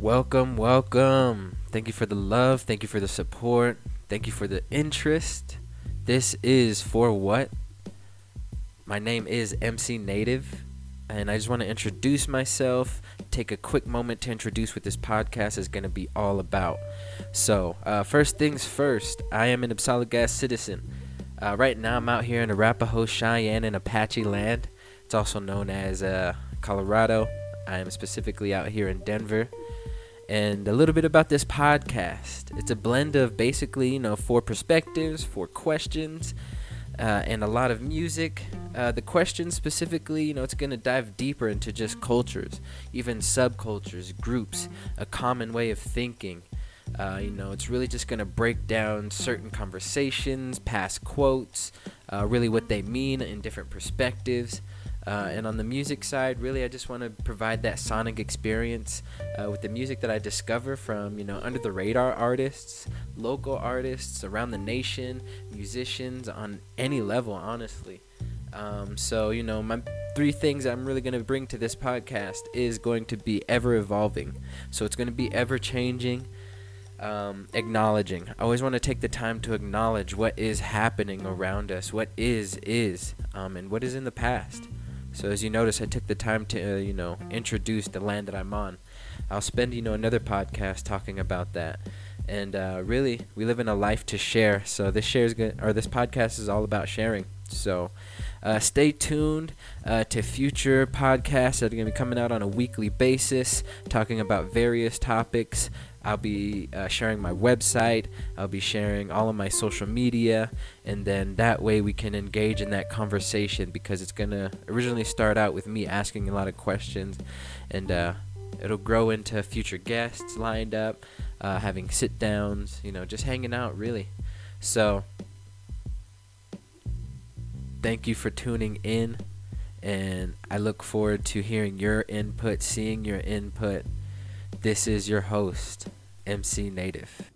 Welcome, welcome. Thank you for the love. Thank you for the support. Thank you for the interest. This is For What? My name is MC Native, and I just want to introduce myself. Take a quick moment to introduce what this podcast is going to be all about. So, uh, first things first, I am an Gas citizen. Uh, right now, I'm out here in Arapaho, Cheyenne, and Apache land. It's also known as uh, Colorado. I am specifically out here in Denver. And a little bit about this podcast. It's a blend of basically, you know, four perspectives, four questions, uh, and a lot of music. Uh, the questions specifically, you know, it's going to dive deeper into just cultures, even subcultures, groups, a common way of thinking. Uh, you know, it's really just going to break down certain conversations, past quotes, uh, really what they mean in different perspectives. Uh, and on the music side, really, I just want to provide that sonic experience uh, with the music that I discover from, you know, under the radar artists, local artists around the nation, musicians on any level, honestly. Um, so, you know, my three things I'm really going to bring to this podcast is going to be ever evolving. So it's going to be ever changing. Um, acknowledging. I always want to take the time to acknowledge what is happening around us, what is, is, um, and what is in the past. So as you notice, I took the time to, uh, you know, introduce the land that I'm on. I'll spend, you know, another podcast talking about that. And uh, really, we live in a life to share. So this shares or this podcast is all about sharing. So uh, stay tuned uh, to future podcasts that are going to be coming out on a weekly basis, talking about various topics. I'll be uh, sharing my website. I'll be sharing all of my social media, and then that way we can engage in that conversation because it's gonna originally start out with me asking a lot of questions, and uh, it'll grow into future guests lined up, uh, having sit downs, you know, just hanging out really. So, thank you for tuning in, and I look forward to hearing your input, seeing your input. This is your host, MC Native.